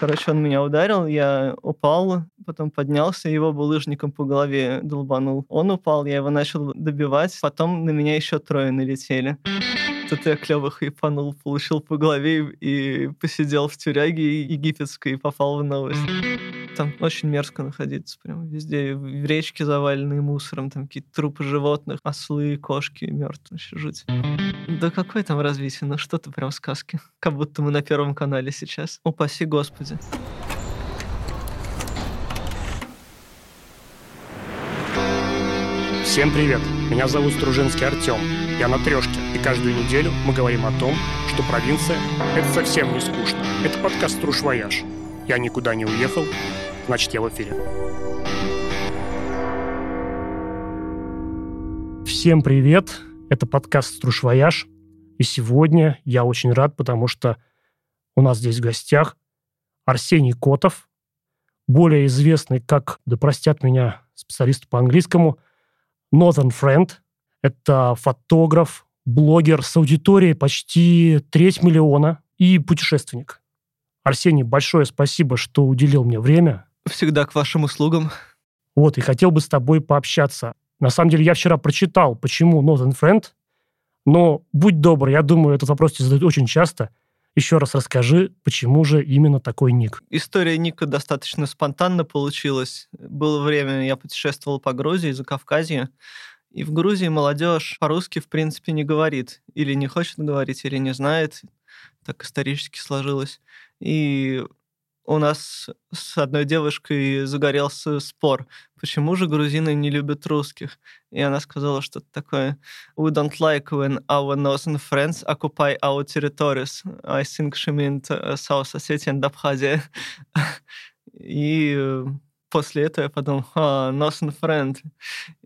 Короче, он меня ударил, я упал, потом поднялся, его булыжником по голове долбанул. Он упал, я его начал добивать, потом на меня еще трое налетели. Тут я клево хайпанул, получил по голове и посидел в тюряге египетской и попал в новость. Там очень мерзко находиться прям везде. В речке заваленные мусором, там какие-то трупы животных, ослы, кошки мертвые, вообще жуть. Да какое там развитие? Ну что-то прям сказки. Как будто мы на Первом канале сейчас. Упаси Господи. Всем привет! Меня зовут Стружинский Артем. Я на трешке, и каждую неделю мы говорим о том, что провинция — это совсем не скучно. Это подкаст «Струж Вояж». Я никуда не уехал, значит, я в эфире. Всем привет! Это подкаст «Струж Вояж». И сегодня я очень рад, потому что у нас здесь в гостях Арсений Котов, более известный как, да простят меня специалисты по английскому, Northern Friend. Это фотограф, блогер с аудиторией почти треть миллиона и путешественник. Арсений, большое спасибо, что уделил мне время. Всегда к вашим услугам. Вот, и хотел бы с тобой пообщаться. На самом деле, я вчера прочитал, почему Northern Friend, но будь добр, я думаю, этот вопрос тебе задают очень часто. Еще раз расскажи, почему же именно такой ник? История ника достаточно спонтанно получилась. Было время, я путешествовал по Грузии, за Кавказье, и в Грузии молодежь по-русски, в принципе, не говорит. Или не хочет говорить, или не знает. Так исторически сложилось. И у нас с одной девушкой загорелся спор, почему же грузины не любят русских. И она сказала что-то такое «We don't like when our northern friends occupy our territories. I think she meant uh, South Ossetia and Abkhazia». И после этого я подумал, а, northern friend.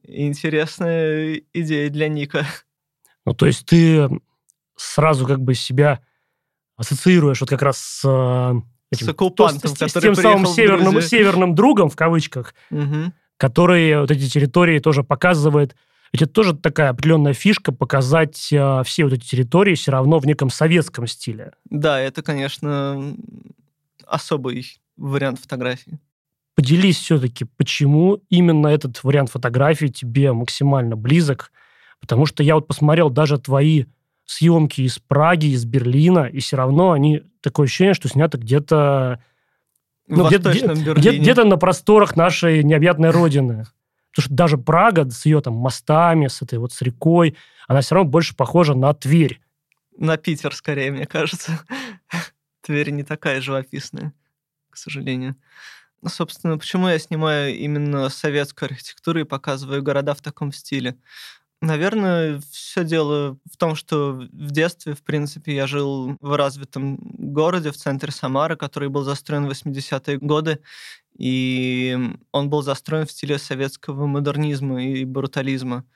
Интересная идея для Ника. Ну, то есть ты сразу как бы себя ассоциируешь вот как раз с этим, с оккупантом, то, с, с тем самым северным, северным другом, в кавычках, угу. который вот эти территории тоже показывает. Ведь это тоже такая определенная фишка показать э, все вот эти территории все равно в неком советском стиле. Да, это, конечно, особый вариант фотографии. Поделись все-таки, почему именно этот вариант фотографии тебе максимально близок, потому что я вот посмотрел даже твои съемки из Праги, из Берлина, и все равно они такое ощущение, что снято где-то ну, где-то, где, где-то на просторах нашей необъятной родины. Потому что даже Прага с ее там мостами, с этой вот с рекой, она все равно больше похожа на Тверь. На Питер, скорее, мне кажется. Тверь не такая живописная, к сожалению. Ну, собственно, почему я снимаю именно советскую архитектуру и показываю города в таком стиле? Наверное, все дело в том, что в детстве, в принципе, я жил в развитом городе в центре Самары, который был застроен в 80-е годы, и он был застроен в стиле советского модернизма и брутализма.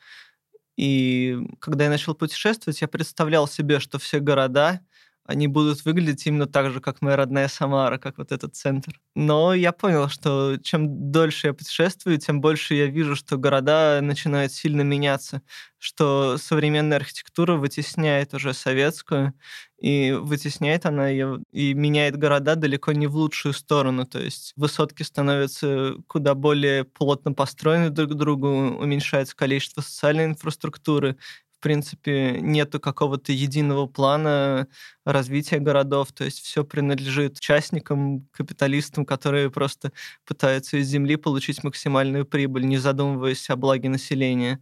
И когда я начал путешествовать, я представлял себе, что все города они будут выглядеть именно так же, как моя родная Самара, как вот этот центр. Но я понял, что чем дольше я путешествую, тем больше я вижу, что города начинают сильно меняться, что современная архитектура вытесняет уже советскую, и вытесняет она ее и меняет города далеко не в лучшую сторону. То есть высотки становятся куда более плотно построены друг к другу, уменьшается количество социальной инфраструктуры, в принципе, нету какого-то единого плана развития городов, то есть все принадлежит участникам, капиталистам, которые просто пытаются из земли получить максимальную прибыль, не задумываясь о благе населения.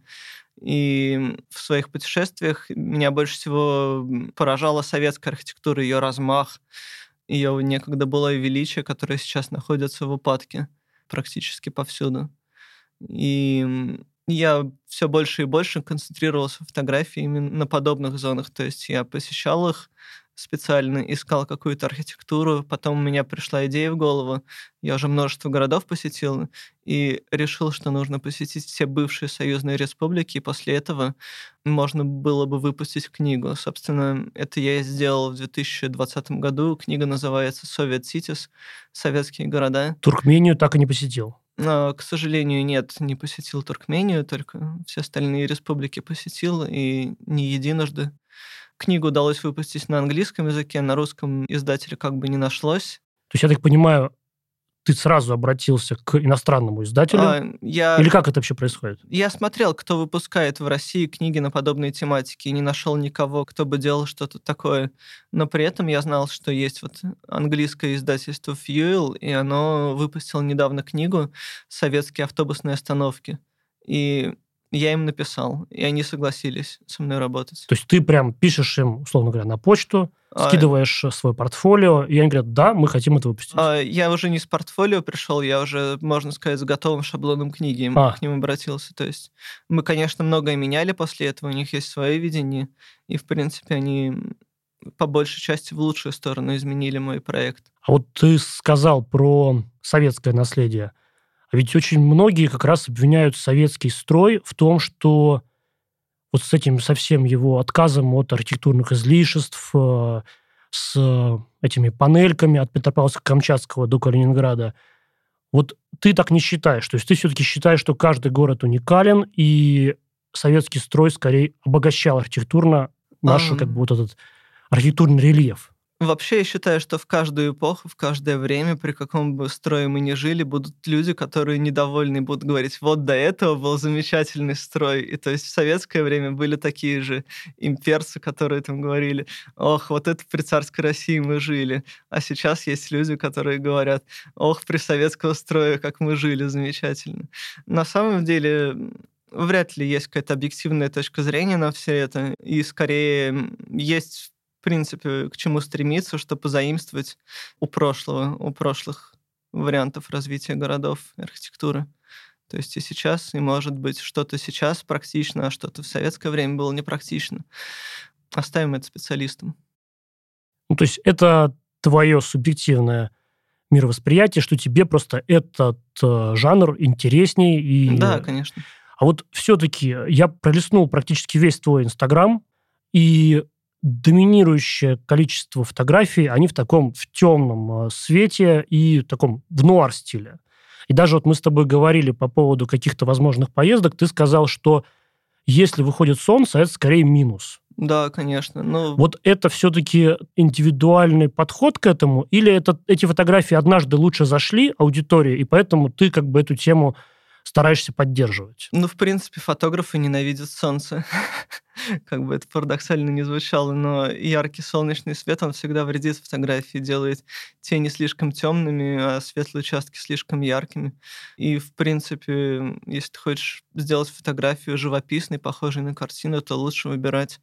И в своих путешествиях меня больше всего поражала советская архитектура, ее размах, ее некогда было величие, которое сейчас находится в упадке практически повсюду. И я все больше и больше концентрировался в фотографии именно на подобных зонах. То есть я посещал их специально, искал какую-то архитектуру, потом у меня пришла идея в голову, я уже множество городов посетил, и решил, что нужно посетить все бывшие союзные республики, и после этого можно было бы выпустить книгу. Собственно, это я и сделал в 2020 году. Книга называется «Soviet Cities» — «Советские города». Туркмению так и не посетил. Но, к сожалению, нет, не посетил Туркмению, только все остальные республики посетил, и не единожды. Книгу удалось выпустить на английском языке, на русском издателя как бы не нашлось. То есть, я так понимаю, ты сразу обратился к иностранному издателю? А, я... Или как это вообще происходит? Я смотрел, кто выпускает в России книги на подобные тематики, и не нашел никого, кто бы делал что-то такое. Но при этом я знал, что есть вот английское издательство Fuel, и оно выпустило недавно книгу «Советские автобусные остановки». И я им написал, и они согласились со мной работать. То есть ты прям пишешь им, условно говоря, на почту, а, скидываешь а, свой портфолио, и они говорят, да, мы хотим это выпустить. А, я уже не с портфолио пришел, я уже, можно сказать, с готовым шаблоном книги а. к ним обратился. То есть мы, конечно, многое меняли после этого, у них есть свое видение, и, в принципе, они по большей части в лучшую сторону изменили мой проект. А вот ты сказал про советское наследие. А ведь очень многие как раз обвиняют советский строй в том, что вот с этим совсем его отказом от архитектурных излишеств, э, с этими панельками от Петропавловска-Камчатского до Калининграда. Вот ты так не считаешь. То есть ты все-таки считаешь, что каждый город уникален, и советский строй скорее обогащал архитектурно наш, um... как бы вот этот архитектурный рельеф. Вообще, я считаю, что в каждую эпоху, в каждое время, при каком бы строе мы ни жили, будут люди, которые недовольны будут говорить, вот до этого был замечательный строй. И то есть в советское время были такие же имперцы, которые там говорили, ох, вот это при царской России мы жили. А сейчас есть люди, которые говорят, ох, при советского строя, как мы жили, замечательно. На самом деле, вряд ли есть какая-то объективная точка зрения на все это. И скорее есть принципе, к чему стремиться, что позаимствовать у прошлого, у прошлых вариантов развития городов архитектуры. То есть и сейчас, и может быть что-то сейчас практично, а что-то в советское время было непрактично. Оставим это специалистам. Ну, то есть это твое субъективное мировосприятие, что тебе просто этот э, жанр интересней. И... Да, конечно. А вот все-таки я пролистнул практически весь твой Инстаграм, и доминирующее количество фотографий, они в таком в темном э, свете и в таком в нуар стиле. И даже вот мы с тобой говорили по поводу каких-то возможных поездок, ты сказал, что если выходит солнце, это скорее минус. Да, конечно. Но... Вот это все-таки индивидуальный подход к этому, или это, эти фотографии однажды лучше зашли аудитории, и поэтому ты как бы эту тему стараешься поддерживать? Ну, в принципе, фотографы ненавидят солнце. как бы это парадоксально не звучало, но яркий солнечный свет, он всегда вредит фотографии, делает тени слишком темными, а светлые участки слишком яркими. И, в принципе, если ты хочешь сделать фотографию живописной, похожей на картину, то лучше выбирать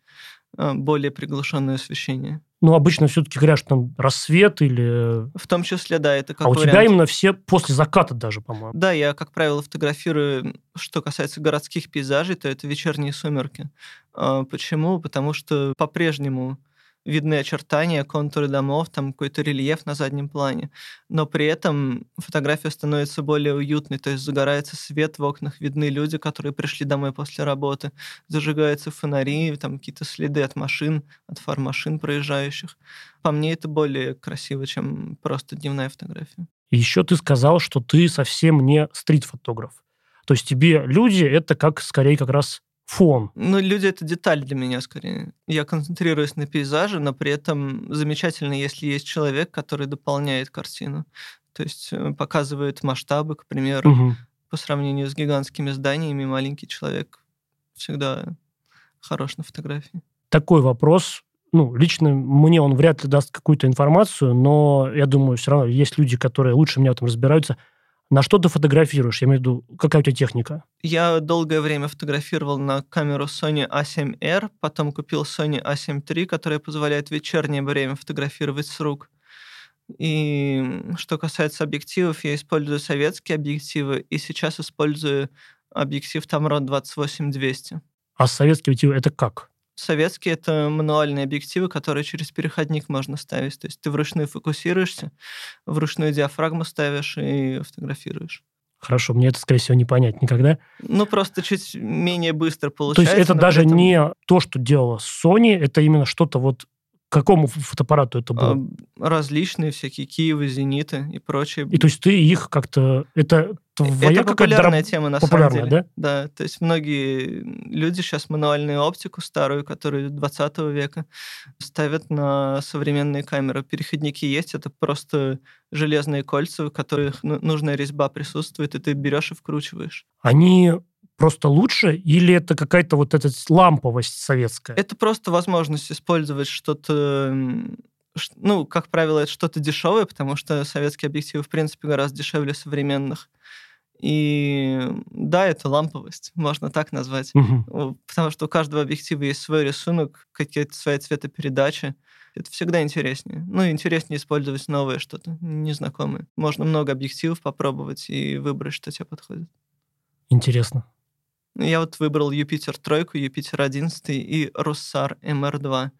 более приглушенное освещение. Ну, обычно все-таки говорят, что там рассвет или... В том числе, да, это как А вариант. у тебя именно все после заката даже, по-моему. Да, я, как правило, фотографирую, что касается городских пейзажей, то это вечерние сумерки. А, почему? Потому что по-прежнему видны очертания, контуры домов, там какой-то рельеф на заднем плане. Но при этом фотография становится более уютной, то есть загорается свет в окнах, видны люди, которые пришли домой после работы, зажигаются фонари, там какие-то следы от машин, от фар машин проезжающих. По мне это более красиво, чем просто дневная фотография. Еще ты сказал, что ты совсем не стрит-фотограф. То есть тебе люди — это как скорее как раз фон. Ну, люди — это деталь для меня, скорее. Я концентрируюсь на пейзаже, но при этом замечательно, если есть человек, который дополняет картину. То есть э, показывает масштабы, к примеру. Угу. По сравнению с гигантскими зданиями, маленький человек всегда хорош на фотографии. Такой вопрос. Ну, лично мне он вряд ли даст какую-то информацию, но я думаю, все равно есть люди, которые лучше меня в этом разбираются – на что ты фотографируешь? Я имею в виду, какая у тебя техника? Я долгое время фотографировал на камеру Sony A7R, потом купил Sony A7 III, которая позволяет в вечернее время фотографировать с рук. И что касается объективов, я использую советские объективы, и сейчас использую объектив Tamron 28-200. А советские объективы это как? Советские — это мануальные объективы, которые через переходник можно ставить. То есть ты вручную фокусируешься, вручную диафрагму ставишь и фотографируешь. Хорошо, мне это, скорее всего, не понять никогда. Ну, просто чуть менее быстро получается. То есть это даже этом... не то, что делала Sony, это именно что-то вот какому фотоаппарату это было? различные всякие Киевы, Зениты и прочее. И то есть ты их как-то... Это твоя Это популярная тема, на популярная, самом деле. Да? да, то есть многие люди сейчас мануальную оптику старую, которую 20 века, ставят на современные камеры. Переходники есть, это просто железные кольца, в которых ну, нужная резьба присутствует, и ты берешь и вкручиваешь. Они просто лучше, или это какая-то вот эта ламповость советская? Это просто возможность использовать что-то ну, как правило, это что-то дешевое, потому что советские объективы, в принципе, гораздо дешевле современных. И да, это ламповость, можно так назвать. Угу. Потому что у каждого объектива есть свой рисунок, какие-то свои цветопередачи. Это всегда интереснее. Ну, интереснее использовать новое что-то, незнакомое. Можно много объективов попробовать и выбрать, что тебе подходит. Интересно. Я вот выбрал Юпитер тройку, Юпитер 11 и Руссар МР2.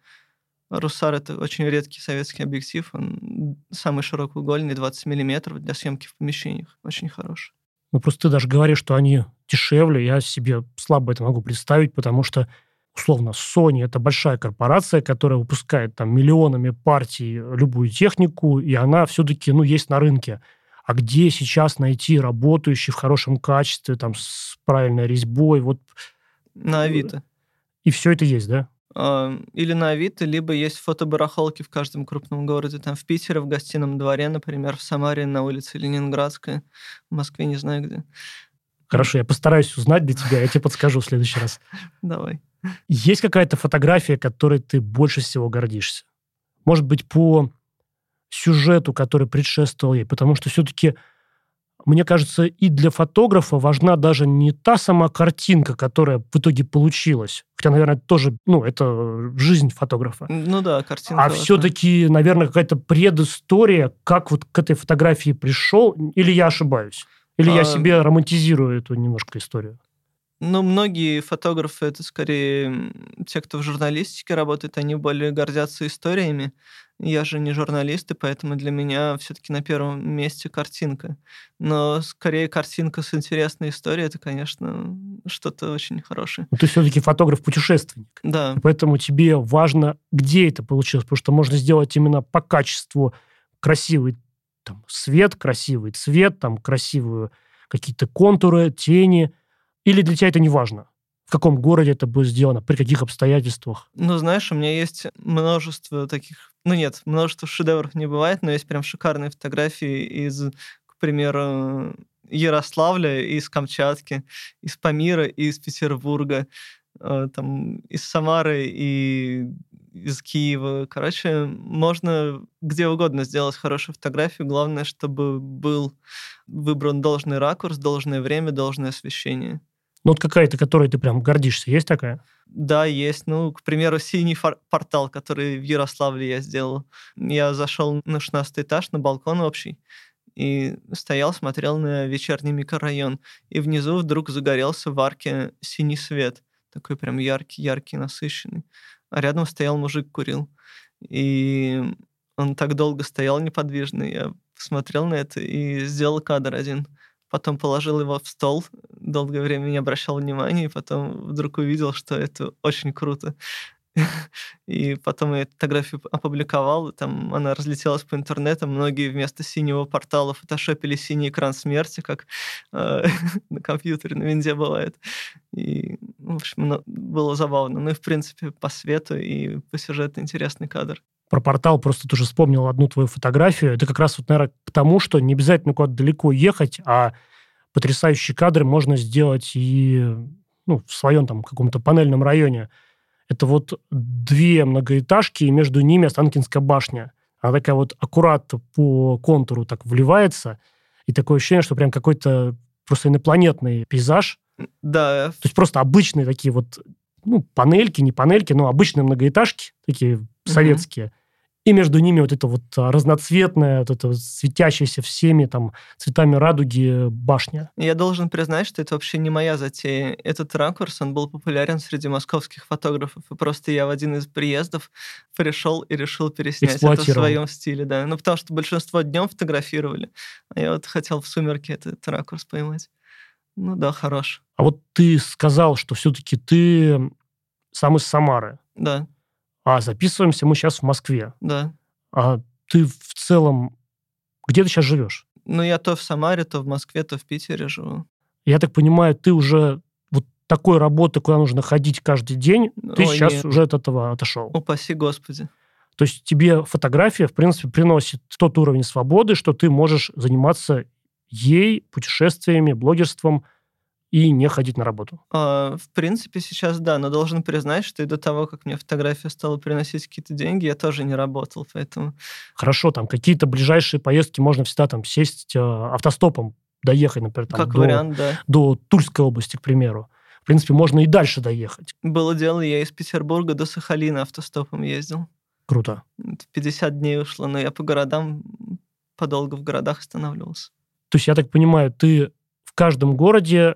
Руссар — это очень редкий советский объектив. Он самый широкоугольный, 20 миллиметров для съемки в помещениях. Очень хороший. Ну, просто ты даже говоришь, что они дешевле. Я себе слабо это могу представить, потому что, условно, Sony — это большая корпорация, которая выпускает там миллионами партий любую технику, и она все-таки, ну, есть на рынке. А где сейчас найти работающий в хорошем качестве, там, с правильной резьбой? Вот... На Авито. И все это есть, да? или на Авито, либо есть фотобарахолки в каждом крупном городе. Там в Питере, в Гостином дворе, например, в Самаре на улице Ленинградская, в Москве не знаю где. Хорошо, я постараюсь узнать для тебя, я тебе подскажу в следующий раз. Давай. Есть какая-то фотография, которой ты больше всего гордишься? Может быть, по сюжету, который предшествовал ей, потому что все-таки мне кажется, и для фотографа важна даже не та сама картинка, которая в итоге получилась. Хотя, наверное, это тоже, ну, это жизнь фотографа. Ну да, картинка. А все-таки, наверное, какая-то предыстория, как вот к этой фотографии пришел, или я ошибаюсь? Или а... я себе романтизирую эту немножко историю? Ну, многие фотографы, это скорее те, кто в журналистике работает, они более гордятся историями. Я же не журналист, и поэтому для меня все-таки на первом месте картинка. Но скорее картинка с интересной историей, это, конечно, что-то очень хорошее. Но ты все-таки фотограф-путешественник. Да. Поэтому тебе важно, где это получилось, потому что можно сделать именно по качеству красивый там, свет, красивый цвет, там, красивые какие-то контуры, тени, или для тебя это не важно? В каком городе это будет сделано, при каких обстоятельствах? Ну, знаешь, у меня есть множество таких... Ну, нет, множество шедевров не бывает, но есть прям шикарные фотографии из, к примеру, Ярославля, из Камчатки, из Памира, из Петербурга, э, там, из Самары и из Киева. Короче, можно где угодно сделать хорошую фотографию. Главное, чтобы был выбран должный ракурс, должное время, должное освещение. Ну, вот какая-то, которой ты прям гордишься, есть такая? Да, есть. Ну, к примеру, синий портал, который в Ярославле я сделал. Я зашел на 16 этаж, на балкон общий, и стоял, смотрел на вечерний микрорайон. И внизу вдруг загорелся в арке синий свет. Такой прям яркий, яркий, насыщенный. А рядом стоял мужик, курил. И он так долго стоял неподвижно. Я посмотрел на это и сделал кадр один потом положил его в стол, долгое время не обращал внимания, и потом вдруг увидел, что это очень круто. И потом я эту фотографию опубликовал, там она разлетелась по интернету, многие вместо синего портала фотошопили синий экран смерти, как э, на компьютере, на винде бывает. И, в общем, было забавно. Ну и, в принципе, по свету и по сюжету интересный кадр про портал просто тоже вспомнил одну твою фотографию. Это как раз вот, наверное, к тому, что не обязательно куда-то далеко ехать, а потрясающие кадры можно сделать и ну, в своем там каком-то панельном районе. Это вот две многоэтажки, и между ними Останкинская башня. Она такая вот аккуратно по контуру так вливается, и такое ощущение, что прям какой-то просто инопланетный пейзаж. Да. То есть просто обычные такие вот ну, панельки, не панельки, но обычные многоэтажки, такие советские. Mm-hmm. И между ними вот это вот а, разноцветная, вот это светящаяся всеми там цветами радуги башня. Я должен признать, что это вообще не моя затея. Этот ракурс, он был популярен среди московских фотографов. И просто я в один из приездов пришел и решил переснять это в своем стиле. Да. Ну, потому что большинство днем фотографировали. А я вот хотел в сумерке этот ракурс поймать. Ну да, хорош. А вот ты сказал, что все-таки ты сам из Самары. Да. А записываемся мы сейчас в Москве. Да. А ты в целом... Где ты сейчас живешь? Ну, я то в Самаре, то в Москве, то в Питере живу. Я так понимаю, ты уже вот такой работы, куда нужно ходить каждый день, ты Ой, сейчас нет. уже от этого отошел. Упаси Господи. То есть тебе фотография, в принципе, приносит тот уровень свободы, что ты можешь заниматься ей, путешествиями, блогерством и не ходить на работу. А, в принципе, сейчас да, но должен признать, что и до того, как мне фотография стала приносить какие-то деньги, я тоже не работал, поэтому... Хорошо, там какие-то ближайшие поездки можно всегда там сесть э, автостопом, доехать, например, там, как до, вариант, да. до Тульской области, к примеру. В принципе, можно и дальше доехать. Было дело, я из Петербурга до Сахалина автостопом ездил. Круто. Это 50 дней ушло, но я по городам подолгу в городах останавливался. То есть, я так понимаю, ты в каждом городе,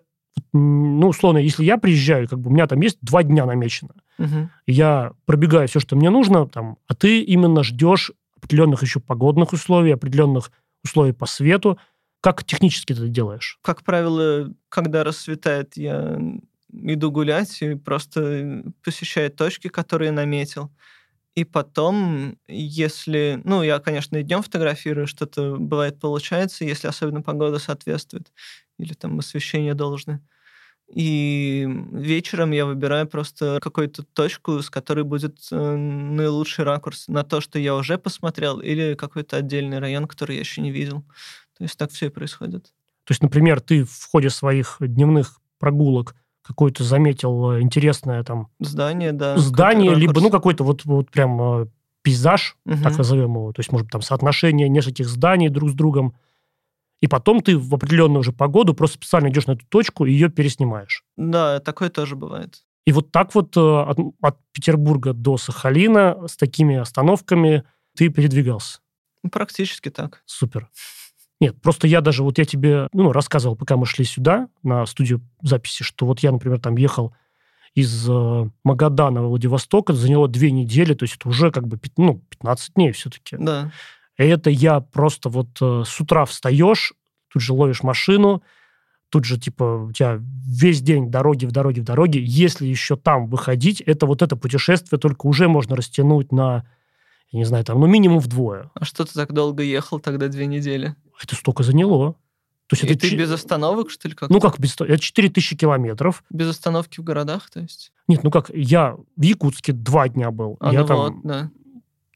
ну, условно, если я приезжаю, как бы у меня там есть два дня намечено, и я пробегаю все, что мне нужно, там, а ты именно ждешь определенных еще погодных условий, определенных условий по свету. Как технически ты это делаешь? Как правило, когда рассветает, я иду гулять и просто посещаю точки, которые наметил. И потом, если... Ну, я, конечно, и днем фотографирую, что-то бывает получается, если особенно погода соответствует, или там освещение должное. И вечером я выбираю просто какую-то точку, с которой будет э, наилучший ракурс на то, что я уже посмотрел, или какой-то отдельный район, который я еще не видел. То есть так все и происходит. То есть, например, ты в ходе своих дневных прогулок какое-то заметил э, интересное там Здание, да. здание, либо ну какой-то вот, вот прям э, пейзаж, Мгм. так назовем его, то есть, может быть, там соотношение нескольких зданий друг с другом, и потом ты в определенную уже погоду просто специально идешь на эту точку и ее переснимаешь. Да, такое тоже бывает. И вот так вот э, от, от Петербурга до Сахалина с такими остановками ты передвигался. Практически так. Супер. Нет, просто я даже, вот я тебе ну, рассказывал, пока мы шли сюда, на студию записи, что вот я, например, там ехал из э, Магадана во Владивосток, это заняло две недели, то есть это уже как бы ну, 15 дней все-таки. Да. И это я просто вот э, с утра встаешь, тут же ловишь машину, тут же, типа, у тебя весь день дороги в дороге в дороге. Если еще там выходить, это вот это путешествие только уже можно растянуть на, я не знаю, там, ну, минимум вдвое. А что ты так долго ехал тогда две недели? Это столько заняло. То есть И это ты чи- без остановок, что ли, как? Ну, как без... Это 4000 километров. Без остановки в городах, то есть? Нет, ну как, я в Якутске два дня был. А, я ну там... вот, да.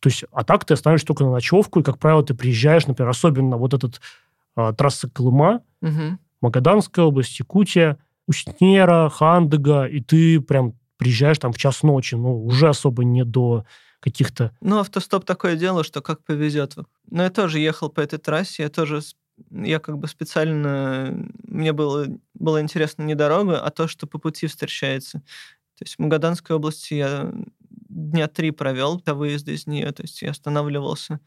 То есть, а так ты останешься только на ночевку, и, как правило, ты приезжаешь, например, особенно вот этот а, трасса Колыма, Мгм. Магаданская область, Якутия, Устнера, Хандыга, и ты прям приезжаешь там в час ночи, ну, уже особо не до каких-то... Ну, автостоп такое дело, что как повезет. Но я тоже ехал по этой трассе, я тоже... Я как бы специально... Мне было, было интересно не дорога, а то, что по пути встречается. То есть в Магаданской области я дня три провел до выезда из нее. То есть я останавливался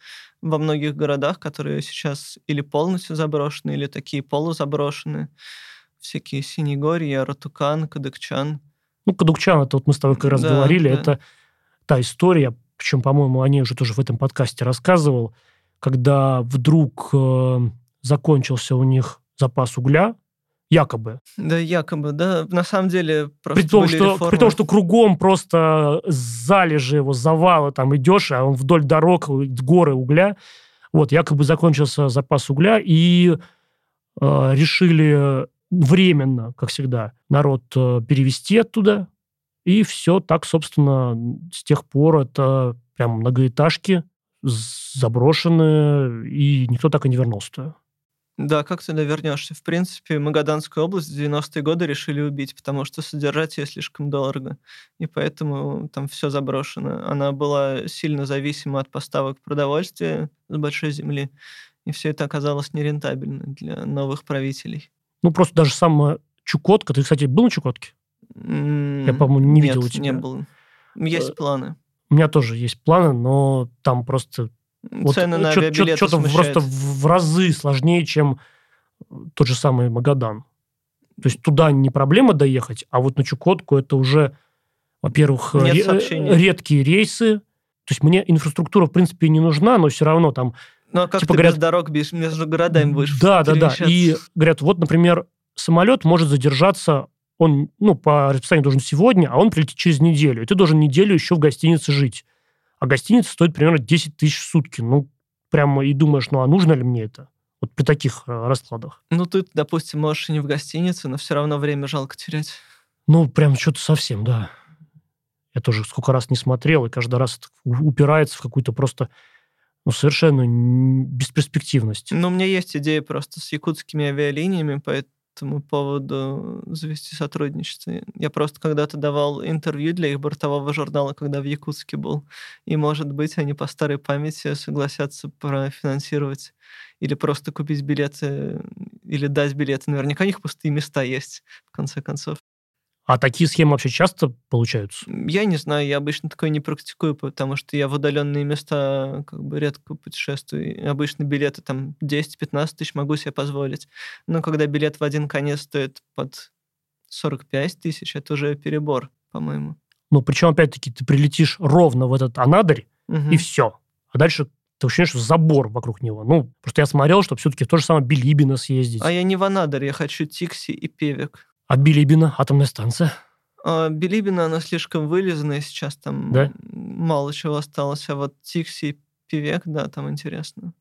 во многих городах, которые сейчас или полностью заброшены, или такие полузаброшены. Всякие Синегорья, Ратукан, Кадыкчан. Ну, Кадукчан, это вот мы с тобой как раз Да, говорили, да. это та история, причем, по-моему, о ней уже тоже в этом подкасте рассказывал, когда вдруг э, закончился у них запас угля, якобы, Да, якобы, да. На самом деле просто При том, были что, реформы. при том, что кругом просто залежи его завала, там идешь, а он вдоль дорог, горы угля. Вот, якобы закончился запас угля, и э, решили временно, как всегда, народ э, перевести оттуда. И все так, собственно, с тех пор это прям многоэтажки заброшенные, и никто так и не вернулся туда. Да, как ты туда вернешься? В принципе, Магаданскую область в 90-е годы решили убить, потому что содержать ее слишком дорого. И поэтому там все заброшено. Она была сильно зависима от поставок продовольствия с большой земли. И все это оказалось нерентабельно для новых правителей. Ну, просто даже сам Чукотка, ты, кстати, был на Чукотке? Я, по-моему, не Нет, видел у тебя. не был. Есть Э, планы. У меня тоже есть планы, но там просто... вот Цены на авиабилеты смущают. просто в разы сложнее, чем тот же самый Магадан. То есть туда не проблема доехать, а вот на Чукотку это уже, во-первых, ре- редкие рейсы. То есть мне инфраструктура, в принципе, не нужна, но все равно там Ну, а как типа ты говорят- без дорог без- между городами будешь Да, да, да. И говорят, вот, например, самолет может задержаться, он, ну, по расписанию должен сегодня, а он прилетит через неделю. И ты должен неделю еще в гостинице жить. А гостиница стоит примерно 10 тысяч в сутки. Ну, прямо и думаешь, ну, а нужно ли мне это? Вот при таких э, раскладах. Ну, ты, допустим, можешь и не в гостинице, но все равно время жалко терять. Ну, прям что-то совсем, да. Я тоже сколько раз не смотрел, и каждый раз упирается в какую-то просто ну, совершенно бесперспективность. Ну, у меня есть идея просто с якутскими авиалиниями по этому поводу завести сотрудничество. Я просто когда-то давал интервью для их бортового журнала, когда в Якутске был. И, может быть, они по старой памяти согласятся профинансировать или просто купить билеты, или дать билеты. Наверняка у них пустые места есть, в конце концов. А такие схемы вообще часто получаются? Я не знаю, я обычно такое не практикую, потому что я в удаленные места как бы редко путешествую. Обычно билеты там 10-15 тысяч могу себе позволить. Но когда билет в один конец стоит под 45 тысяч, это уже перебор, по-моему. Ну, причем, опять-таки, ты прилетишь ровно в этот Анадырь, угу. и все. А дальше ты ощущаешь, забор вокруг него. Ну, просто я смотрел, что все-таки в то же самое Билибино съездить. А я не в Анадырь, я хочу Тикси и Певек. А Билибина, атомная станция? А, Билибина, она слишком вылизанная сейчас, там да? мало чего осталось. А вот Тикси и Певек, да, там интересно.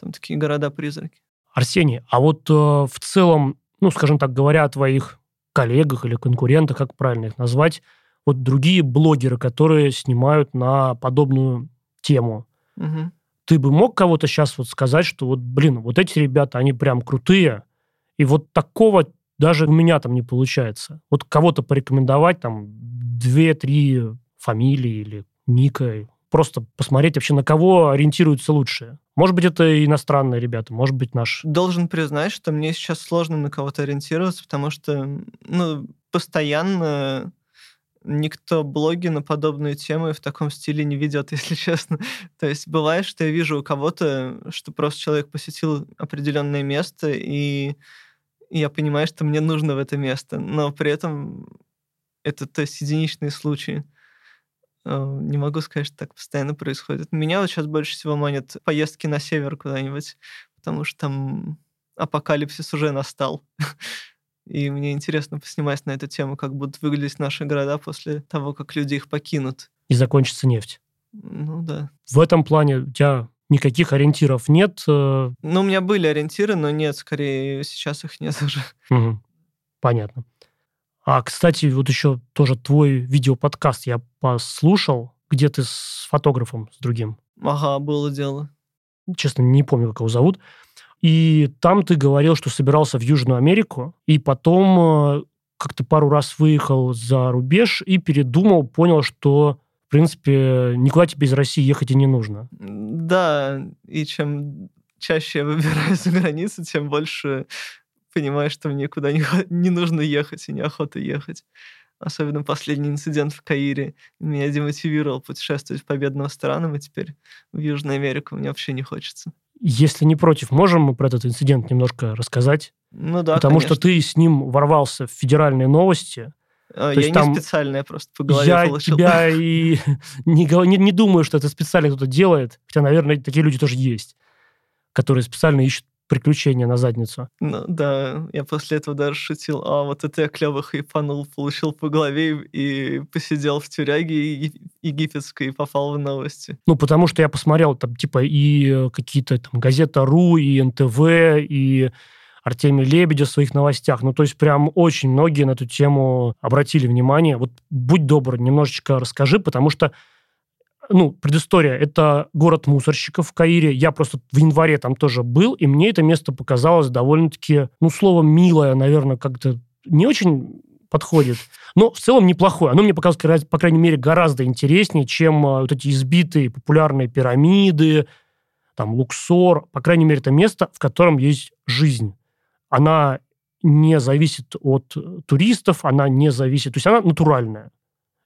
Там такие города-призраки. Арсений, а вот э, в целом, ну, скажем так, говоря о твоих коллегах или конкурентах, как правильно их назвать, вот другие блогеры, которые снимают на подобную тему, угу. ты бы мог кого-то сейчас вот сказать, что вот, блин, вот эти ребята, они прям крутые, и вот такого даже у меня там не получается. Вот кого-то порекомендовать, там, две-три фамилии или ника, просто посмотреть вообще, на кого ориентируются лучшие. Может быть, это иностранные ребята, может быть, наш. Должен признать, что мне сейчас сложно на кого-то ориентироваться, потому что, ну, постоянно никто блоги на подобную тему в таком стиле не ведет, если честно. То есть бывает, что я вижу у кого-то, что просто человек посетил определенное место, и и я понимаю, что мне нужно в это место, но при этом это то есть единичные случаи. А, не могу сказать, что так постоянно происходит. Меня вот сейчас больше всего манят поездки на север куда-нибудь, потому что там апокалипсис уже настал. И мне интересно поснимать на эту тему, как будут выглядеть наши города после того, как люди их покинут. И закончится нефть. Ну да. В этом плане у тебя никаких ориентиров нет. Э, ну, у меня были ориентиры, но нет, скорее сейчас их нет уже. Угу. Понятно. А, кстати, вот еще тоже твой видеоподкаст я послушал, где ты с фотографом, с другим. Ага, было дело. Честно, не помню, как его зовут. И там ты говорил, что собирался в Южную Америку, и потом э, как-то пару раз выехал за рубеж и передумал, понял, что в принципе, никуда тебе из России ехать и не нужно. Да, и чем чаще я выбираюсь за границу, тем больше понимаю, что мне куда не, не нужно ехать и неохота ехать. Особенно последний инцидент в Каире меня демотивировал путешествовать по бедным странам, и теперь в Южную Америку мне вообще не хочется. Если не против, можем мы про этот инцидент немножко рассказать? Ну да, Потому конечно. что ты с ним ворвался в федеральные новости, а, я не там, специально, я просто по голове я получил. тебя и не, не, не думаю, что это специально кто-то делает, хотя, наверное, такие люди тоже есть, которые специально ищут приключения на задницу. Ну да, я после этого даже шутил, а вот это я клево хайпанул, получил по голове и посидел в тюряге египетской и попал в новости. Ну, потому что я посмотрел там типа и э, какие-то там газета РУ, и НТВ, и Артемий Лебедев в своих новостях. Ну, то есть прям очень многие на эту тему обратили внимание. Вот будь добр, немножечко расскажи, потому что ну, предыстория. Это город мусорщиков в Каире. Я просто в январе там тоже был, и мне это место показалось довольно-таки, ну, слово «милое», наверное, как-то не очень подходит. Но в целом неплохое. Оно мне показалось, по крайней мере, гораздо интереснее, чем а, вот эти избитые популярные пирамиды, там, Луксор. По крайней мере, это место, в котором есть жизнь она не зависит от туристов, она не зависит, то есть она натуральная.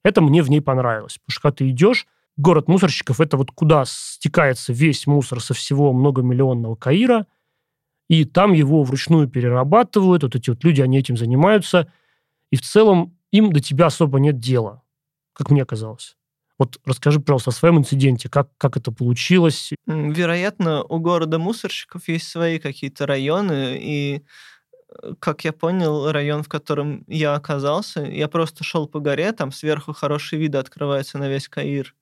Это мне в ней понравилось. Потому что когда ты идешь, город мусорщиков – это вот куда стекается весь мусор со всего многомиллионного Каира, и там его вручную перерабатывают, вот эти вот люди, они этим занимаются, и в целом им до тебя особо нет дела, как мне казалось. Вот расскажи, пожалуйста, о своем инциденте, как, как это получилось? Вероятно, у города мусорщиков есть свои какие-то районы, и э, как я понял, район, в котором я оказался, я просто шел по горе, там сверху хорошие виды открываются на весь Каир.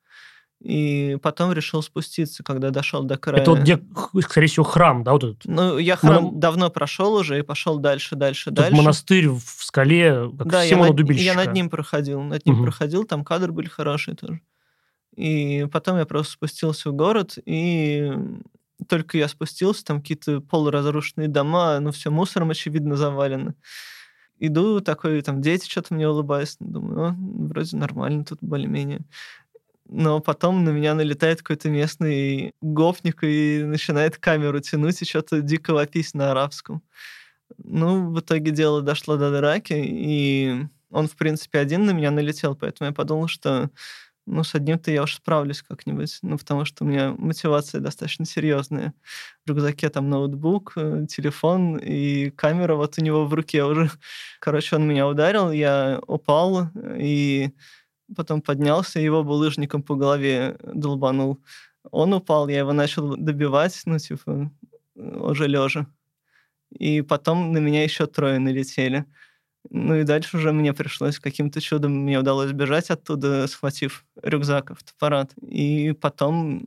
И потом решил спуститься, когда дошел до края. Это вот где, скорее всего, храм, да, вот этот? Ну, я храм Мон... давно прошел уже и пошел дальше, дальше, Тут дальше. монастырь в скале, как да, Симона я Дубильщика. я над ним проходил, над ним угу. проходил, там кадры были хорошие тоже. И потом я просто спустился в город, и только я спустился, там какие-то полуразрушенные дома, ну, все мусором, очевидно, завалено. Иду такой, там, дети что-то мне улыбаются. Думаю, вроде нормально тут более-менее но потом на меня налетает какой-то местный гопник и начинает камеру тянуть и что-то дико вопись на арабском. Ну, в итоге дело дошло до драки, и он, в принципе, один на меня налетел, поэтому я подумал, что ну, с одним-то я уж справлюсь как-нибудь, ну, потому что у меня мотивация достаточно серьезная. В рюкзаке там ноутбук, э, телефон и камера вот у него в руке уже. Короче, он меня ударил, я упал, и потом поднялся, его булыжником по голове долбанул. Он упал, я его начал добивать, ну, типа, уже лежа. И потом на меня еще трое налетели. Ну и дальше уже мне пришлось каким-то чудом, мне удалось бежать оттуда, схватив рюкзак, автопарат. И потом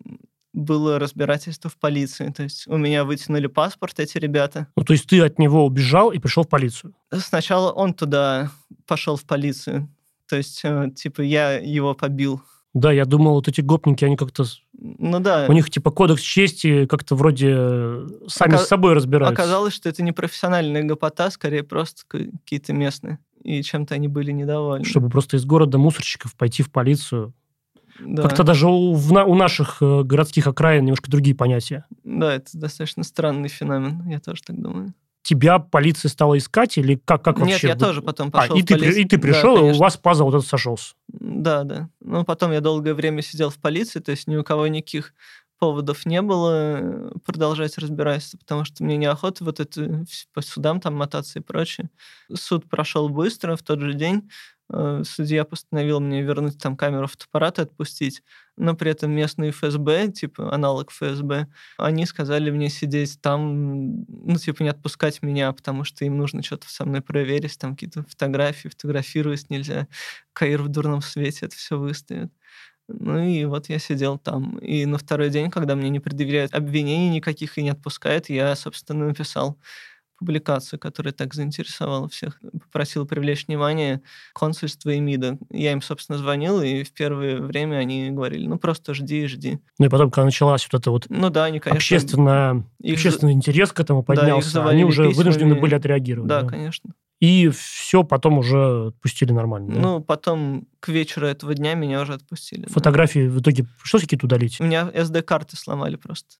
было разбирательство в полиции. То есть у меня вытянули паспорт эти ребята. Ну, то есть ты от него убежал и пришел в полицию? Сначала он туда пошел в полицию. То есть, э, типа, я его побил. Да, я думал, вот эти гопники, они как-то... Ну да. У них типа кодекс чести как-то вроде э, сами Ока... с собой разбираются. Оказалось, что это не профессиональная гопота, скорее просто какие-то местные. И чем-то они были недовольны. Чтобы просто из города мусорщиков пойти в полицию. Да. Как-то даже у, в, у наших э, городских окраин немножко другие понятия. Да, это достаточно странный феномен, я тоже так думаю тебя полиция стала искать или как, как вообще? Нет, я тоже потом пошел а, и ты, и ты пришел, да, и у вас пазл вот этот сошелся. Да, да. Ну, потом я долгое время сидел в полиции, то есть ни у кого никаких поводов не было э, продолжать разбирательство, потому что мне неохота вот это по судам там мотаться и прочее. Суд прошел быстро в тот же день. Э, судья постановил мне вернуть там камеру фотоаппарата отпустить. Но при этом местные ФСБ, типа аналог ФСБ, они сказали мне сидеть там, ну, типа не отпускать меня, потому что им нужно что-то со мной проверить, там какие-то фотографии, фотографировать нельзя. Каир в дурном свете это все выставит. Ну и вот я сидел там. И на второй день, когда мне не предъявляют обвинений никаких и не отпускают, я, собственно, написал публикацию, которая так заинтересовала всех, попросил привлечь внимание консульства и МИДа. Я им, собственно, звонил, и в первое время они говорили, ну, просто жди и жди. Ну и потом, когда началась вот эта вот ну, да, они, конечно, общественно, их... общественный интерес к этому поднялся, да, они уже письмами. вынуждены были отреагировать. Да, да, конечно. И все потом уже отпустили нормально. Да? Ну, потом к вечеру этого дня меня уже отпустили. Фотографии да. в итоге пришлось какие-то удалить? У меня SD-карты сломали просто.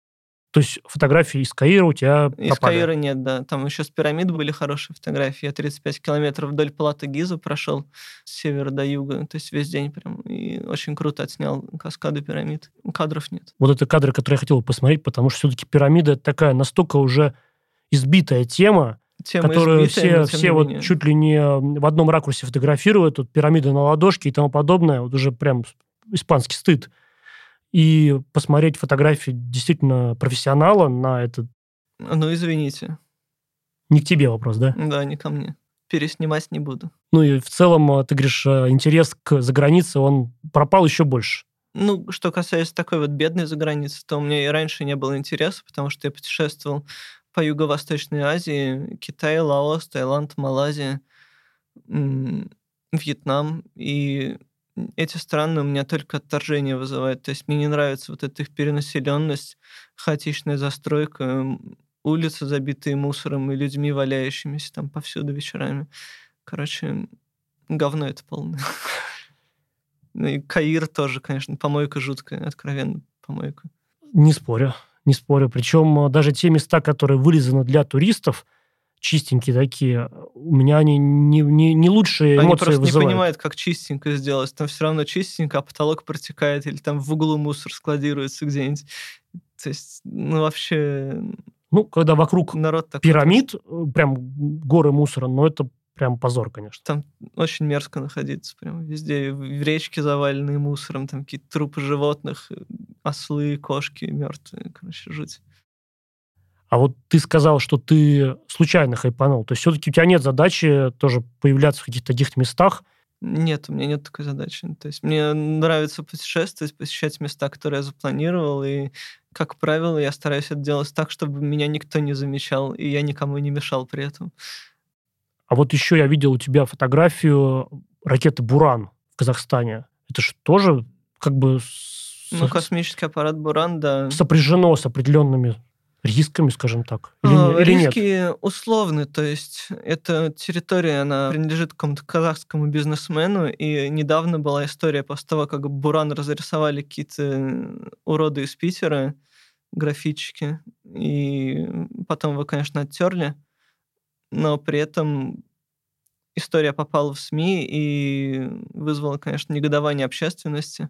То есть фотографии из Каира у тебя Из пропали. Каира нет, да. Там еще с пирамид были хорошие фотографии. Я 35 километров вдоль Палата Гиза прошел с севера до юга. То есть весь день прям. И очень круто отснял каскады пирамид. Кадров нет. Вот это кадры, которые я хотел посмотреть, потому что все-таки пирамида такая настолько уже избитая тема, тема которую избитая, все, все вот чуть ли не в одном ракурсе фотографируют. Тут пирамиды на ладошке и тому подобное. Вот уже прям испанский стыд и посмотреть фотографии действительно профессионала на этот... Ну, извините. Не к тебе вопрос, да? Да, не ко мне. Переснимать не буду. Ну и в целом, а, ты говоришь, а, интерес к загранице, он пропал еще больше. Ну, что касается такой вот бедной заграницы, то у меня и раньше не было интереса, потому что я путешествовал по Юго-Восточной Азии, Китай, Лаос, Таиланд, Малайзия, Вьетнам, и эти страны у меня только отторжение вызывают. То есть мне не нравится вот эта их перенаселенность, хаотичная застройка, улицы, забитые мусором и людьми, валяющимися там повсюду вечерами. Короче, говно это полное. Ну и Каир тоже, конечно, помойка жуткая, откровенно помойка. Не спорю, не спорю. Причем а, даже те места, которые вырезаны для туристов, чистенькие такие, у меня они не, не, не лучшие они эмоции просто вызывают. не понимают, как чистенько сделать. Там все равно чистенько, а потолок протекает, или там в углу мусор складируется где-нибудь. То есть, ну, вообще... Ну, когда вокруг народ такой пирамид, просто... прям горы мусора, но это прям позор, конечно. Там очень мерзко находиться, прям везде. В речке заваленные мусором, там какие-то трупы животных, ослы, кошки мертвые, короче, жуть. А вот ты сказал, что ты случайно хайпанул. То есть все-таки у тебя нет задачи тоже появляться в каких-то таких местах. Нет, у меня нет такой задачи. То есть мне нравится путешествовать, посещать места, которые я запланировал, и, как правило, я стараюсь это делать так, чтобы меня никто не замечал, и я никому не мешал при этом. А вот еще я видел у тебя фотографию ракеты «Буран» в Казахстане. Это же тоже как бы... Ну, космический аппарат «Буран», да. Сопряжено с определенными рисками, скажем так? Или, а, или риски нет? условны, то есть эта территория, она принадлежит какому-то казахскому бизнесмену, и недавно была история после того, как Буран разрисовали какие-то уроды из Питера, графички, и потом его, конечно, оттерли, но при этом история попала в СМИ и вызвала, конечно, негодование общественности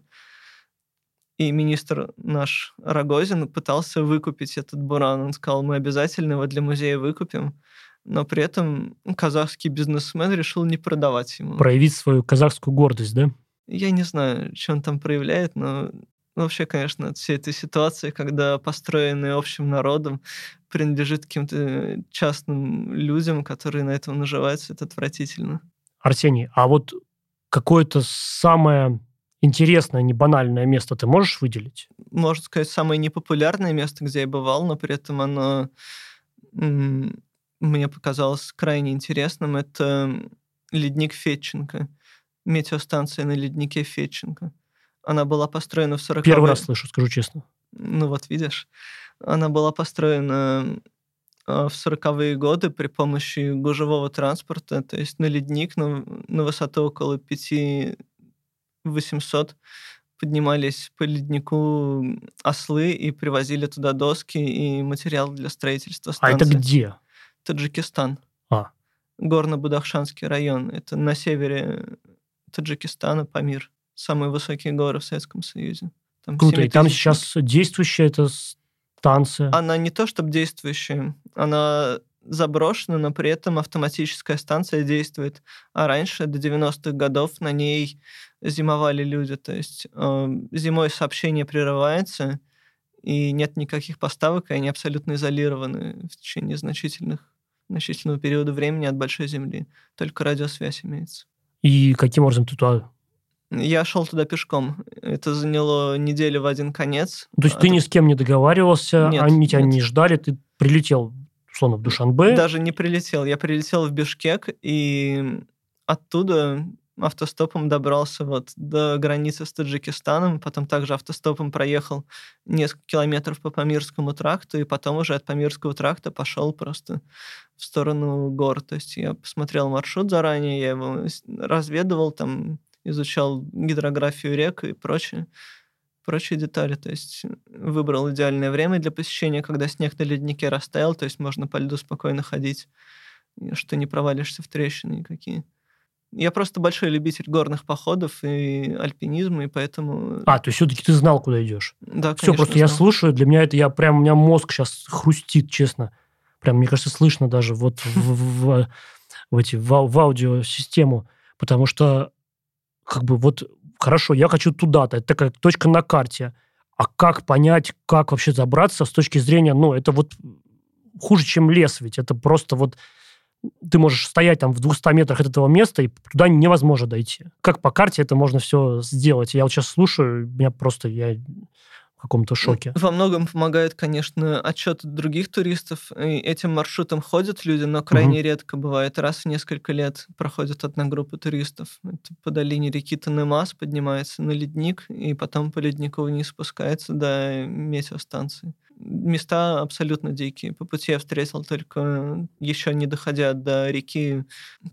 и министр наш Рогозин пытался выкупить этот буран. Он сказал, мы обязательно его для музея выкупим. Но при этом казахский бизнесмен решил не продавать ему. Проявить свою казахскую гордость, да? Я не знаю, что он там проявляет, но вообще, конечно, от всей этой ситуации, когда построенный общим народом принадлежит каким-то частным людям, которые на этом наживаются, это отвратительно. Арсений, а вот какое-то самое интересное, не банальное место ты можешь выделить? Можно сказать, самое непопулярное место, где я бывал, но при этом оно мне показалось крайне интересным. Это ледник Фетченко, метеостанция на леднике Фетченко. Она была построена в 40 Первый раз слышу, скажу честно. Ну вот, видишь. Она была построена а, в 40-е годы при помощи гужевого транспорта, то есть на ледник на, на высоту около 5 800 поднимались по леднику ослы и привозили туда доски и материал для строительства станции. А это где? Таджикистан. А. Горно-Будахшанский район. Это на севере Таджикистана, Памир. Самые высокие горы в Советском Союзе. Там Круто. И там сейчас действующая эта станция? Она не то чтобы действующая. Она заброшена, но при этом автоматическая станция действует. А раньше, до 90-х годов, на ней зимовали люди. То есть э, зимой сообщение прерывается, и нет никаких поставок, и они абсолютно изолированы в течение значительных, значительного периода времени от Большой Земли. Только радиосвязь имеется. И каким образом ты туда я шел туда пешком. Это заняло неделю в один конец. То есть а ты ни с кем не договаривался, нет, они тебя нет. не ждали, ты прилетел условно, в Душанбе. Даже не прилетел. Я прилетел в Бишкек, и оттуда автостопом добрался вот до границы с Таджикистаном, потом также автостопом проехал несколько километров по Памирскому тракту, и потом уже от Памирского тракта пошел просто в сторону гор. То есть я посмотрел маршрут заранее, я его разведывал, там изучал гидрографию рек и прочее прочие детали. То есть выбрал идеальное время для посещения, когда снег на леднике растаял, то есть можно по льду спокойно ходить, что не провалишься в трещины никакие. Я просто большой любитель горных походов и альпинизма, и поэтому... А, то есть все-таки ты знал, куда идешь? Да, Все, просто знал. я слушаю, для меня это, я прям, у меня мозг сейчас хрустит, честно. Прям, мне кажется, слышно даже вот в, в, в, эти, в, в аудиосистему, потому что как бы вот хорошо, я хочу туда-то, это такая точка на карте. А как понять, как вообще забраться с точки зрения, ну, это вот хуже, чем лес, ведь это просто вот ты можешь стоять там в 200 метрах от этого места, и туда невозможно дойти. Как по карте это можно все сделать? Я вот сейчас слушаю, меня просто, я каком-то шоке. Во многом помогает, конечно, отчет других туристов. И этим маршрутом ходят люди, но крайне угу. редко бывает. Раз в несколько лет проходит одна группа туристов. Это по долине реки Танемас поднимается на ледник, и потом по леднику вниз спускается до метеостанции. Места абсолютно дикие. По пути я встретил только, еще не доходя до реки,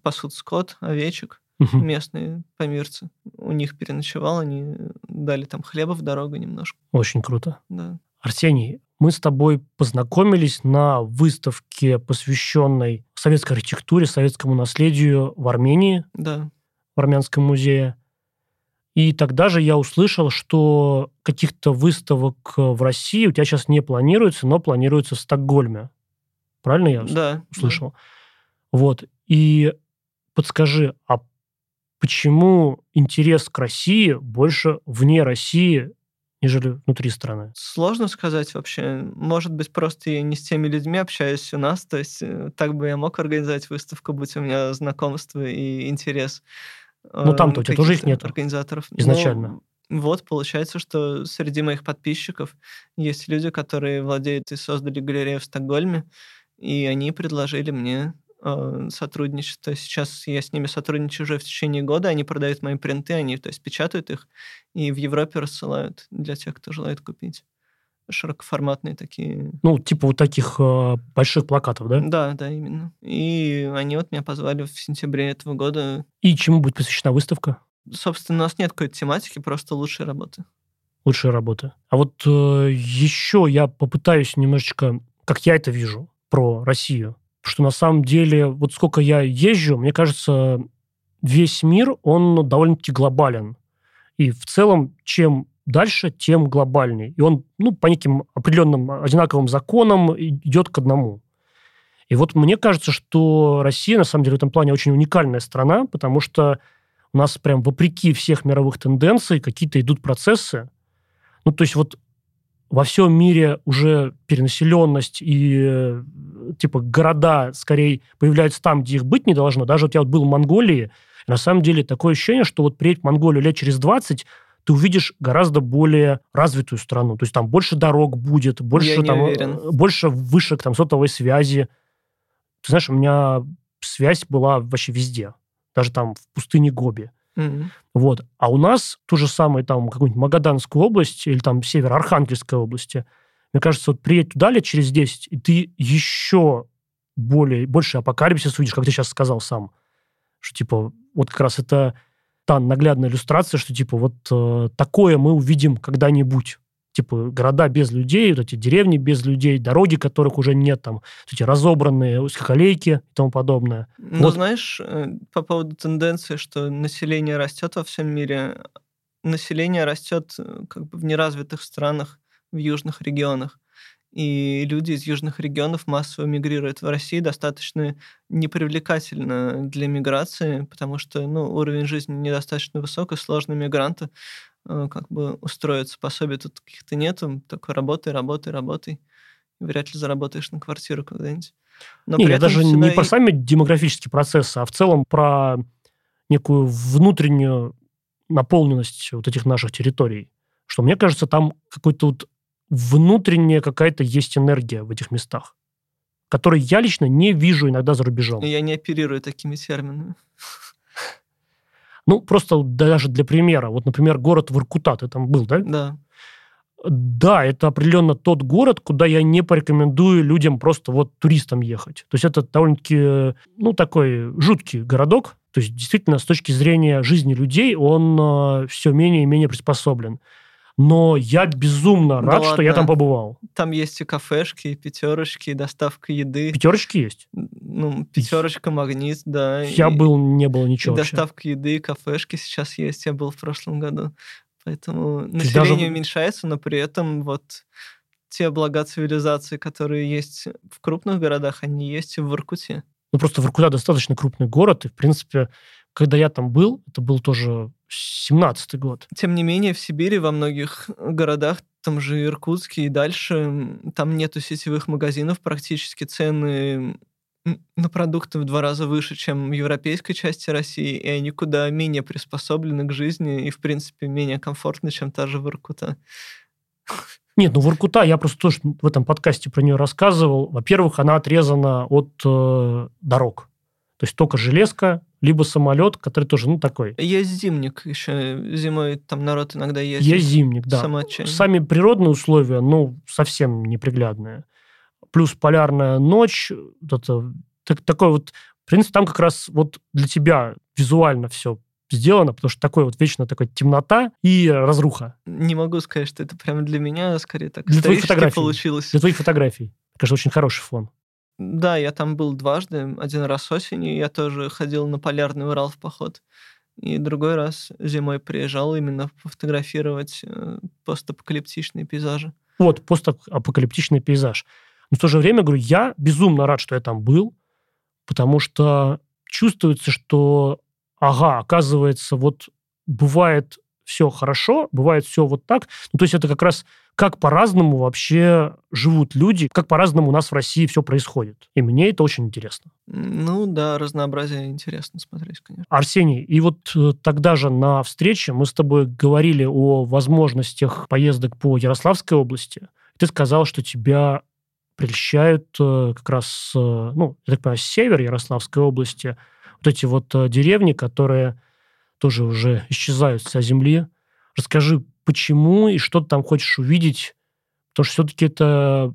пасут скот, овечек угу. местные помирцы. У них переночевал, они дали там хлеба в дорогу немножко. Очень круто. Да. Арсений, мы с тобой познакомились на выставке, посвященной советской архитектуре, советскому наследию в Армении. Да. В Армянском музее. И тогда же я услышал, что каких-то выставок в России у тебя сейчас не планируется, но планируется в Стокгольме. Правильно я да, услышал? Да. Вот. И подскажи, а почему интерес к России больше вне России, нежели внутри страны? Сложно сказать вообще. Может быть, просто я не с теми людьми общаюсь у нас, то есть э, так бы я мог организовать выставку, будь у меня знакомство и интерес. Ну, там-то у тебя тоже их нет Организаторов. изначально. Ну, вот, получается, что среди моих подписчиков есть люди, которые владеют и создали галерею в Стокгольме, и они предложили мне э, есть сейчас я с ними сотрудничаю уже в течение года, они продают мои принты, они, то есть, печатают их и в Европе рассылают для тех, кто желает купить. Широкоформатные такие. Ну, типа вот таких э, больших плакатов, да? Да, да, именно. И они вот меня позвали в сентябре этого года. И чему будет посвящена выставка? Собственно, у нас нет какой-то тематики, просто лучшие работы. Лучшие работы. А вот э, еще я попытаюсь немножечко, как я это вижу, про Россию. Что на самом деле, вот сколько я езжу, мне кажется, весь мир, он довольно-таки глобален. И в целом, чем дальше, тем глобальней. И он, ну, по неким определенным одинаковым законам идет к одному. И вот мне кажется, что Россия, на самом деле, в этом плане очень уникальная страна, потому что у нас прям вопреки всех мировых тенденций какие-то идут процессы. Ну, то есть вот во всем мире уже перенаселенность и типа города скорее появляются там, где их быть не должно. Даже вот я вот был в Монголии, и на самом деле такое ощущение, что вот приедь в Монголию лет через 20, ты увидишь гораздо более развитую страну. То есть там больше дорог будет, больше, Я там, уверен. э, больше вышек там, сотовой связи. Ты знаешь, у меня связь была вообще везде. Даже там в пустыне Гоби. Мгм. Вот. А у нас ту же самую там какую-нибудь Магаданскую область или там север Архангельской области, мне кажется, вот приедь туда лет через 10, и ты еще более, больше апокалипсис увидишь, как ты сейчас сказал сам. Что, типа, вот как раз это та наглядная иллюстрация, что, типа, вот э, такое мы увидим когда-нибудь. Типа, города без людей, вот эти деревни без людей, дороги, которых уже нет, там, вот эти разобранные узкоколейки и тому подобное. Ну, Вот. знаешь, э, по поводу тенденции, что население растет во всем мире, население растет э, как бы в неразвитых странах, в южных регионах. И люди из южных регионов массово мигрируют в Россию достаточно непривлекательно для миграции, потому что ну, уровень жизни недостаточно высок, и сложно мигранту э, как бы устроиться. Пособий тут каких-то нету, только работай, работай, работай. Вряд ли заработаешь на квартиру когда-нибудь. Но не, я даже не и- про сами демографические процессы, а в целом про некую внутреннюю наполненность вот этих наших территорий. Что мне кажется, там какой-то вот внутренняя какая-то есть энергия в этих местах, которой я лично не вижу иногда за рубежом. Я не оперирую такими терминами. Ну, просто даже для примера. Вот, например, город Воркута, ты там был, да? Да. Да, это определенно тот город, куда я не порекомендую людям просто вот туристам ехать. То есть это довольно-таки, ну, такой жуткий городок. То есть действительно с точки зрения жизни людей он все менее и менее приспособлен. Но я безумно Да рад, что я ладно. там побывал. Там есть и кафешки, и пятерочки, и доставка еды. Пятерочки есть? Ну, пятерочка, магнит, да. Я и- был, не было И ничего вообще. доставка еды, и кафешки сейчас есть. Я был в прошлом году. Поэтому есть население даже- уменьшается, но при этом вот те блага цивилизации, которые есть в крупных городах, они есть и в Воркуте. Ну, просто Воркута достаточно крупный город, и, в принципе, когда я там был, это был тоже 17-й год. Тем не менее, в Сибири во многих городах, там же Иркутске и дальше, там нету сетевых магазинов, практически цены на продукты в два раза выше, чем в европейской части России, и они куда менее приспособлены к жизни и, в принципе, менее комфортны, чем та же Воркута. Нет, ну Воркута, я просто тоже в этом подкасте про нее рассказывал. Во-первых, она отрезана от э, дорог. То есть только железка, либо самолет, который тоже, ну, такой. Есть зимник еще, зимой там народ иногда ездит. Есть зимник, да. Само отчаяние. Сами природные условия, ну, совсем неприглядные. Плюс полярная ночь, вот это, так- такой вот... В принципе, там как раз вот для тебя визуально все сделано, потому что такой вот вечно такая темнота и разруха. Не могу сказать, что это прямо для меня, а скорее так Для твоих фотографий. получилось. Для твоих фотографий. Кажется, очень хороший фон. Да, я там был дважды. Один раз осенью я тоже ходил на Полярный Урал в поход. И другой раз зимой приезжал именно пофотографировать э, постапокалиптичные пейзажи. Вот, постапокалиптичный пейзаж. Но в то же время, говорю, я безумно рад, что я там был, потому что чувствуется, что, ага, оказывается, вот бывает все хорошо, бывает все вот так. Ну, то есть это как раз как по-разному вообще живут люди, как по-разному у нас в России все происходит. И мне это очень интересно. Ну да, разнообразие интересно смотреть, конечно. Арсений, и вот э, тогда же на встрече мы с тобой говорили о возможностях поездок по Ярославской области. Ты сказал, что тебя прельщают э, как раз, э, ну, я так понимаю, север Ярославской области, вот эти вот деревни, которые тоже уже исчезают с земли. Расскажи, почему и что ты там хочешь увидеть, потому что все-таки это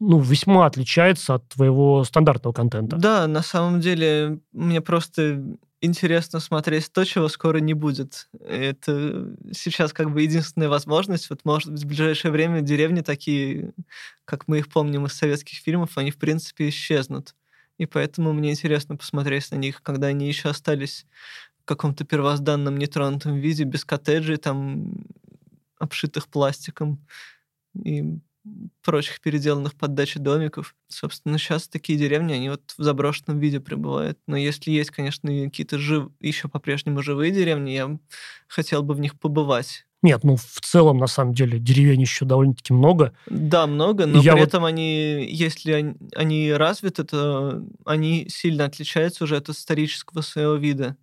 ну, весьма отличается от твоего стандартного контента. Да, на самом деле мне просто интересно смотреть то, чего скоро не будет. Это сейчас как бы единственная возможность. Вот, может быть, в ближайшее время деревни такие, как мы их помним из советских фильмов, они, в принципе, исчезнут. И поэтому мне интересно посмотреть на них, когда они еще остались в каком-то первозданном нетронутом виде, без коттеджей, там обшитых пластиком и прочих переделанных под дачи домиков. Собственно, сейчас такие деревни, они вот в заброшенном виде пребывают. Но если есть, конечно, какие-то жив... еще по-прежнему живые деревни, я хотел бы в них побывать. Нет, ну в целом, на самом деле, деревень еще довольно-таки много. Да, много, но я при вот... этом они, если они, они развиты, то они сильно отличаются уже от исторического своего вида.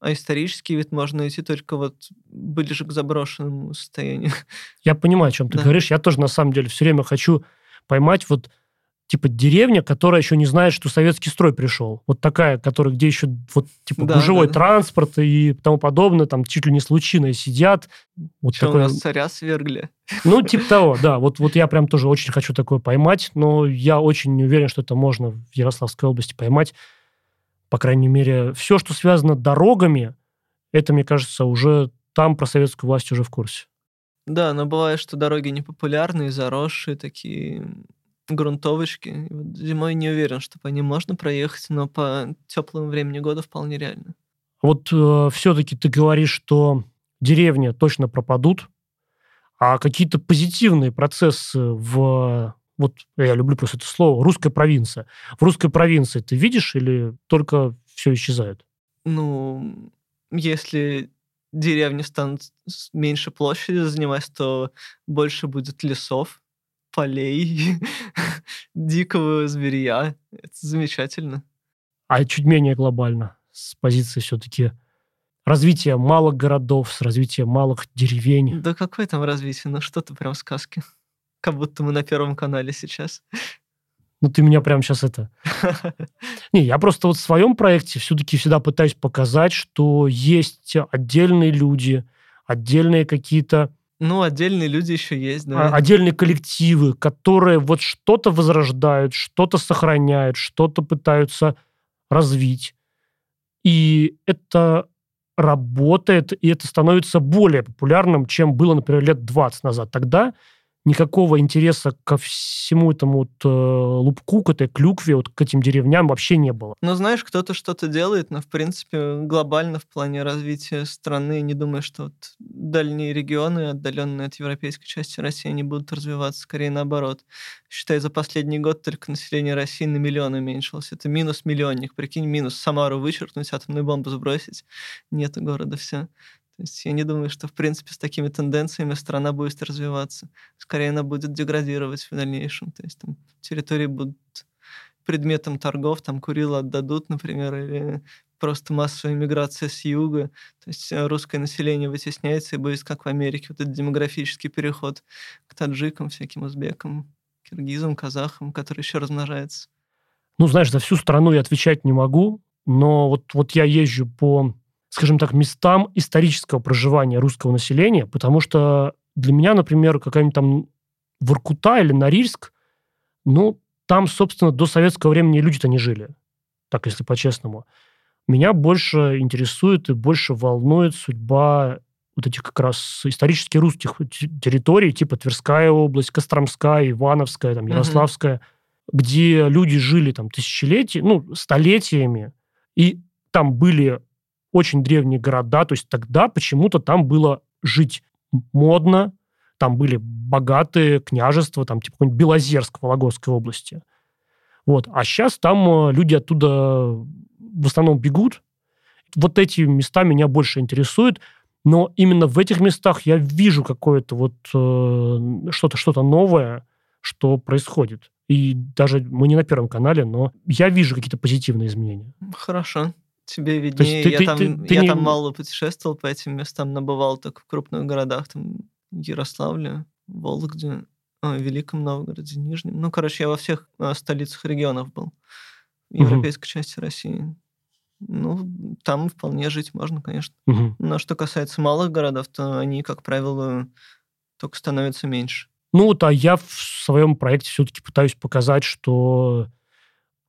А исторический вид можно найти только вот ближе к заброшенному состоянию. Я понимаю, о чем ты да. говоришь. Я тоже, на самом деле, все время хочу поймать вот типа деревня, которая еще не знает, что советский строй пришел. Вот такая, которая, где еще вот типа да, гужевой да, да. транспорт и тому подобное, там чуть ли не с лучиной сидят. Вот что, такое... у нас царя свергли? Ну, типа того, да. Вот, вот я прям тоже очень хочу такое поймать, но я очень не уверен, что это можно в Ярославской области поймать по крайней мере, все, что связано с дорогами, это, мне кажется, уже там про советскую власть уже в курсе. Да, но бывает, что дороги непопулярные, заросшие, такие грунтовочки. Вот зимой не уверен, что по ним можно проехать, но по теплому времени года вполне реально. Вот э, все-таки ты говоришь, что деревни точно пропадут, а какие-то позитивные процессы в вот я люблю просто это слово, русская провинция. В русской провинции ты видишь или только все исчезает? Ну, если деревни станут меньше площади занимать, то больше будет лесов, полей, дикого зверя. Это замечательно. А чуть менее глобально, с позиции все-таки развития малых городов, с развитием малых деревень. Да какое там развитие? Ну что ты прям сказки. Как будто мы на Первом канале сейчас. Ну, ты меня прям сейчас это... Не, я просто вот в своем проекте все-таки всегда пытаюсь показать, что есть отдельные люди, отдельные какие-то... Ну, отдельные люди еще есть, да. А, отдельные коллективы, которые вот что-то возрождают, что-то сохраняют, что-то пытаются развить. И это работает, и это становится более популярным, чем было, например, лет 20 назад. Тогда никакого интереса ко всему этому вот э, лупку, к этой клюкве, вот к этим деревням вообще не было. Ну, знаешь, кто-то что-то делает, но, в принципе, глобально в плане развития страны не думаю, что вот дальние регионы, отдаленные от европейской части России, они будут развиваться, скорее наоборот. Считай, за последний год только население России на миллион уменьшилось. Это минус миллионник. Прикинь, минус Самару вычеркнуть, атомную бомбу сбросить. Нет города, все. То есть я не думаю, что, в принципе, с такими тенденциями страна будет развиваться. Скорее, она будет деградировать в дальнейшем. То есть там территории будут предметом торгов, там Курила отдадут, например, или просто массовая миграция с юга. То есть э, русское население вытесняется и будет, как в Америке, вот этот демографический переход к таджикам, всяким узбекам, киргизам, казахам, который еще размножается. Ну, знаешь, за всю страну я отвечать не могу, но вот, вот я езжу по скажем так, местам исторического проживания русского населения, потому что для меня, например, какая-нибудь там Воркута или Норильск, ну, там, собственно, до советского времени люди-то не жили. Так, если по-честному. Меня больше интересует и больше волнует судьба вот этих как раз исторически русских территорий, типа Тверская область, Костромская, Ивановская, там, Ярославская, mm-hmm. где люди жили там тысячелетиями, ну, столетиями, и там были очень древние города, то есть тогда почему-то там было жить модно, там были богатые княжества, там типа какой-нибудь Белозерск в Вологодской области. Вот. А сейчас там э, люди оттуда в основном бегут. Вот эти места меня больше интересуют. Но именно в этих местах я вижу какое-то вот э, что-то что новое, что происходит. И даже мы не на Первом канале, но я вижу какие-то позитивные изменения. Хорошо. Тебе виднее. Ты, я ты, там, ты, ты я не... там мало путешествовал по этим местам, набывал только в крупных городах, там Ярославле, Вологде, а, Великом Новгороде, Нижнем. Ну, короче, я во всех а, столицах регионов был. В европейской угу. части России. Ну, там вполне жить можно, конечно. Угу. Но что касается малых городов, то они, как правило, только становятся меньше. Ну вот, а я в своем проекте все-таки пытаюсь показать, что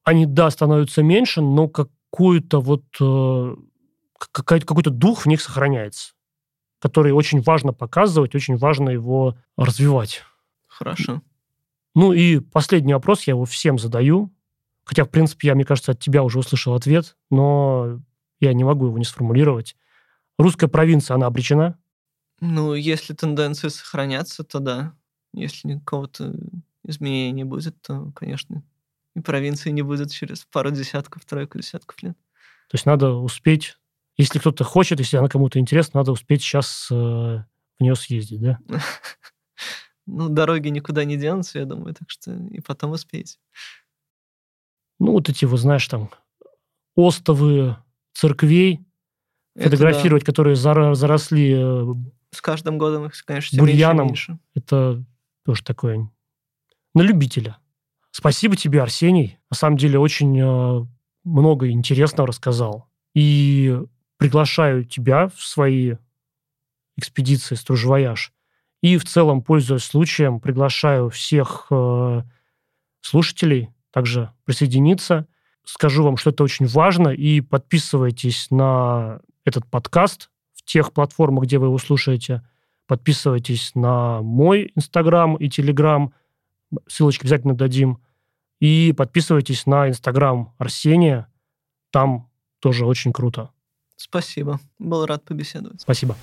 они, да, становятся меньше, но какую-то вот э, какой-то дух в них сохраняется, который очень важно показывать, очень важно его развивать. Хорошо. Ну и последний вопрос, я его всем задаю. Хотя, в принципе, я, мне кажется, от тебя уже услышал ответ, но я не могу его не сформулировать. Русская провинция, она обречена? Ну, если тенденции сохранятся, то да. Если какого-то изменения не будет, то, конечно, и провинции не будет через пару десятков, тройку десятков лет. То есть надо успеть, если кто-то хочет, если она кому-то интересна, надо успеть сейчас э, в нее съездить, да? Ну, дороги никуда не денутся, я думаю, так что и потом успеете. Ну, вот эти, вот знаешь, там, остовы церквей, это фотографировать, да. которые заросли э, с каждым годом их, конечно, бурьяном. Меньше, меньше. Это тоже такое на любителя. Спасибо тебе, Арсений. На самом деле очень э, много интересного рассказал. И приглашаю тебя в свои экспедиции «Стружвояж». И в целом, пользуясь случаем, приглашаю всех э, слушателей также присоединиться. Скажу вам, что это очень важно, и подписывайтесь на этот подкаст в тех платформах, где вы его слушаете. Подписывайтесь на мой Инстаграм и Телеграм. Ссылочки обязательно дадим. И подписывайтесь на Инстаграм Арсения. Там тоже очень круто. Спасибо. Был рад побеседовать. Спасибо.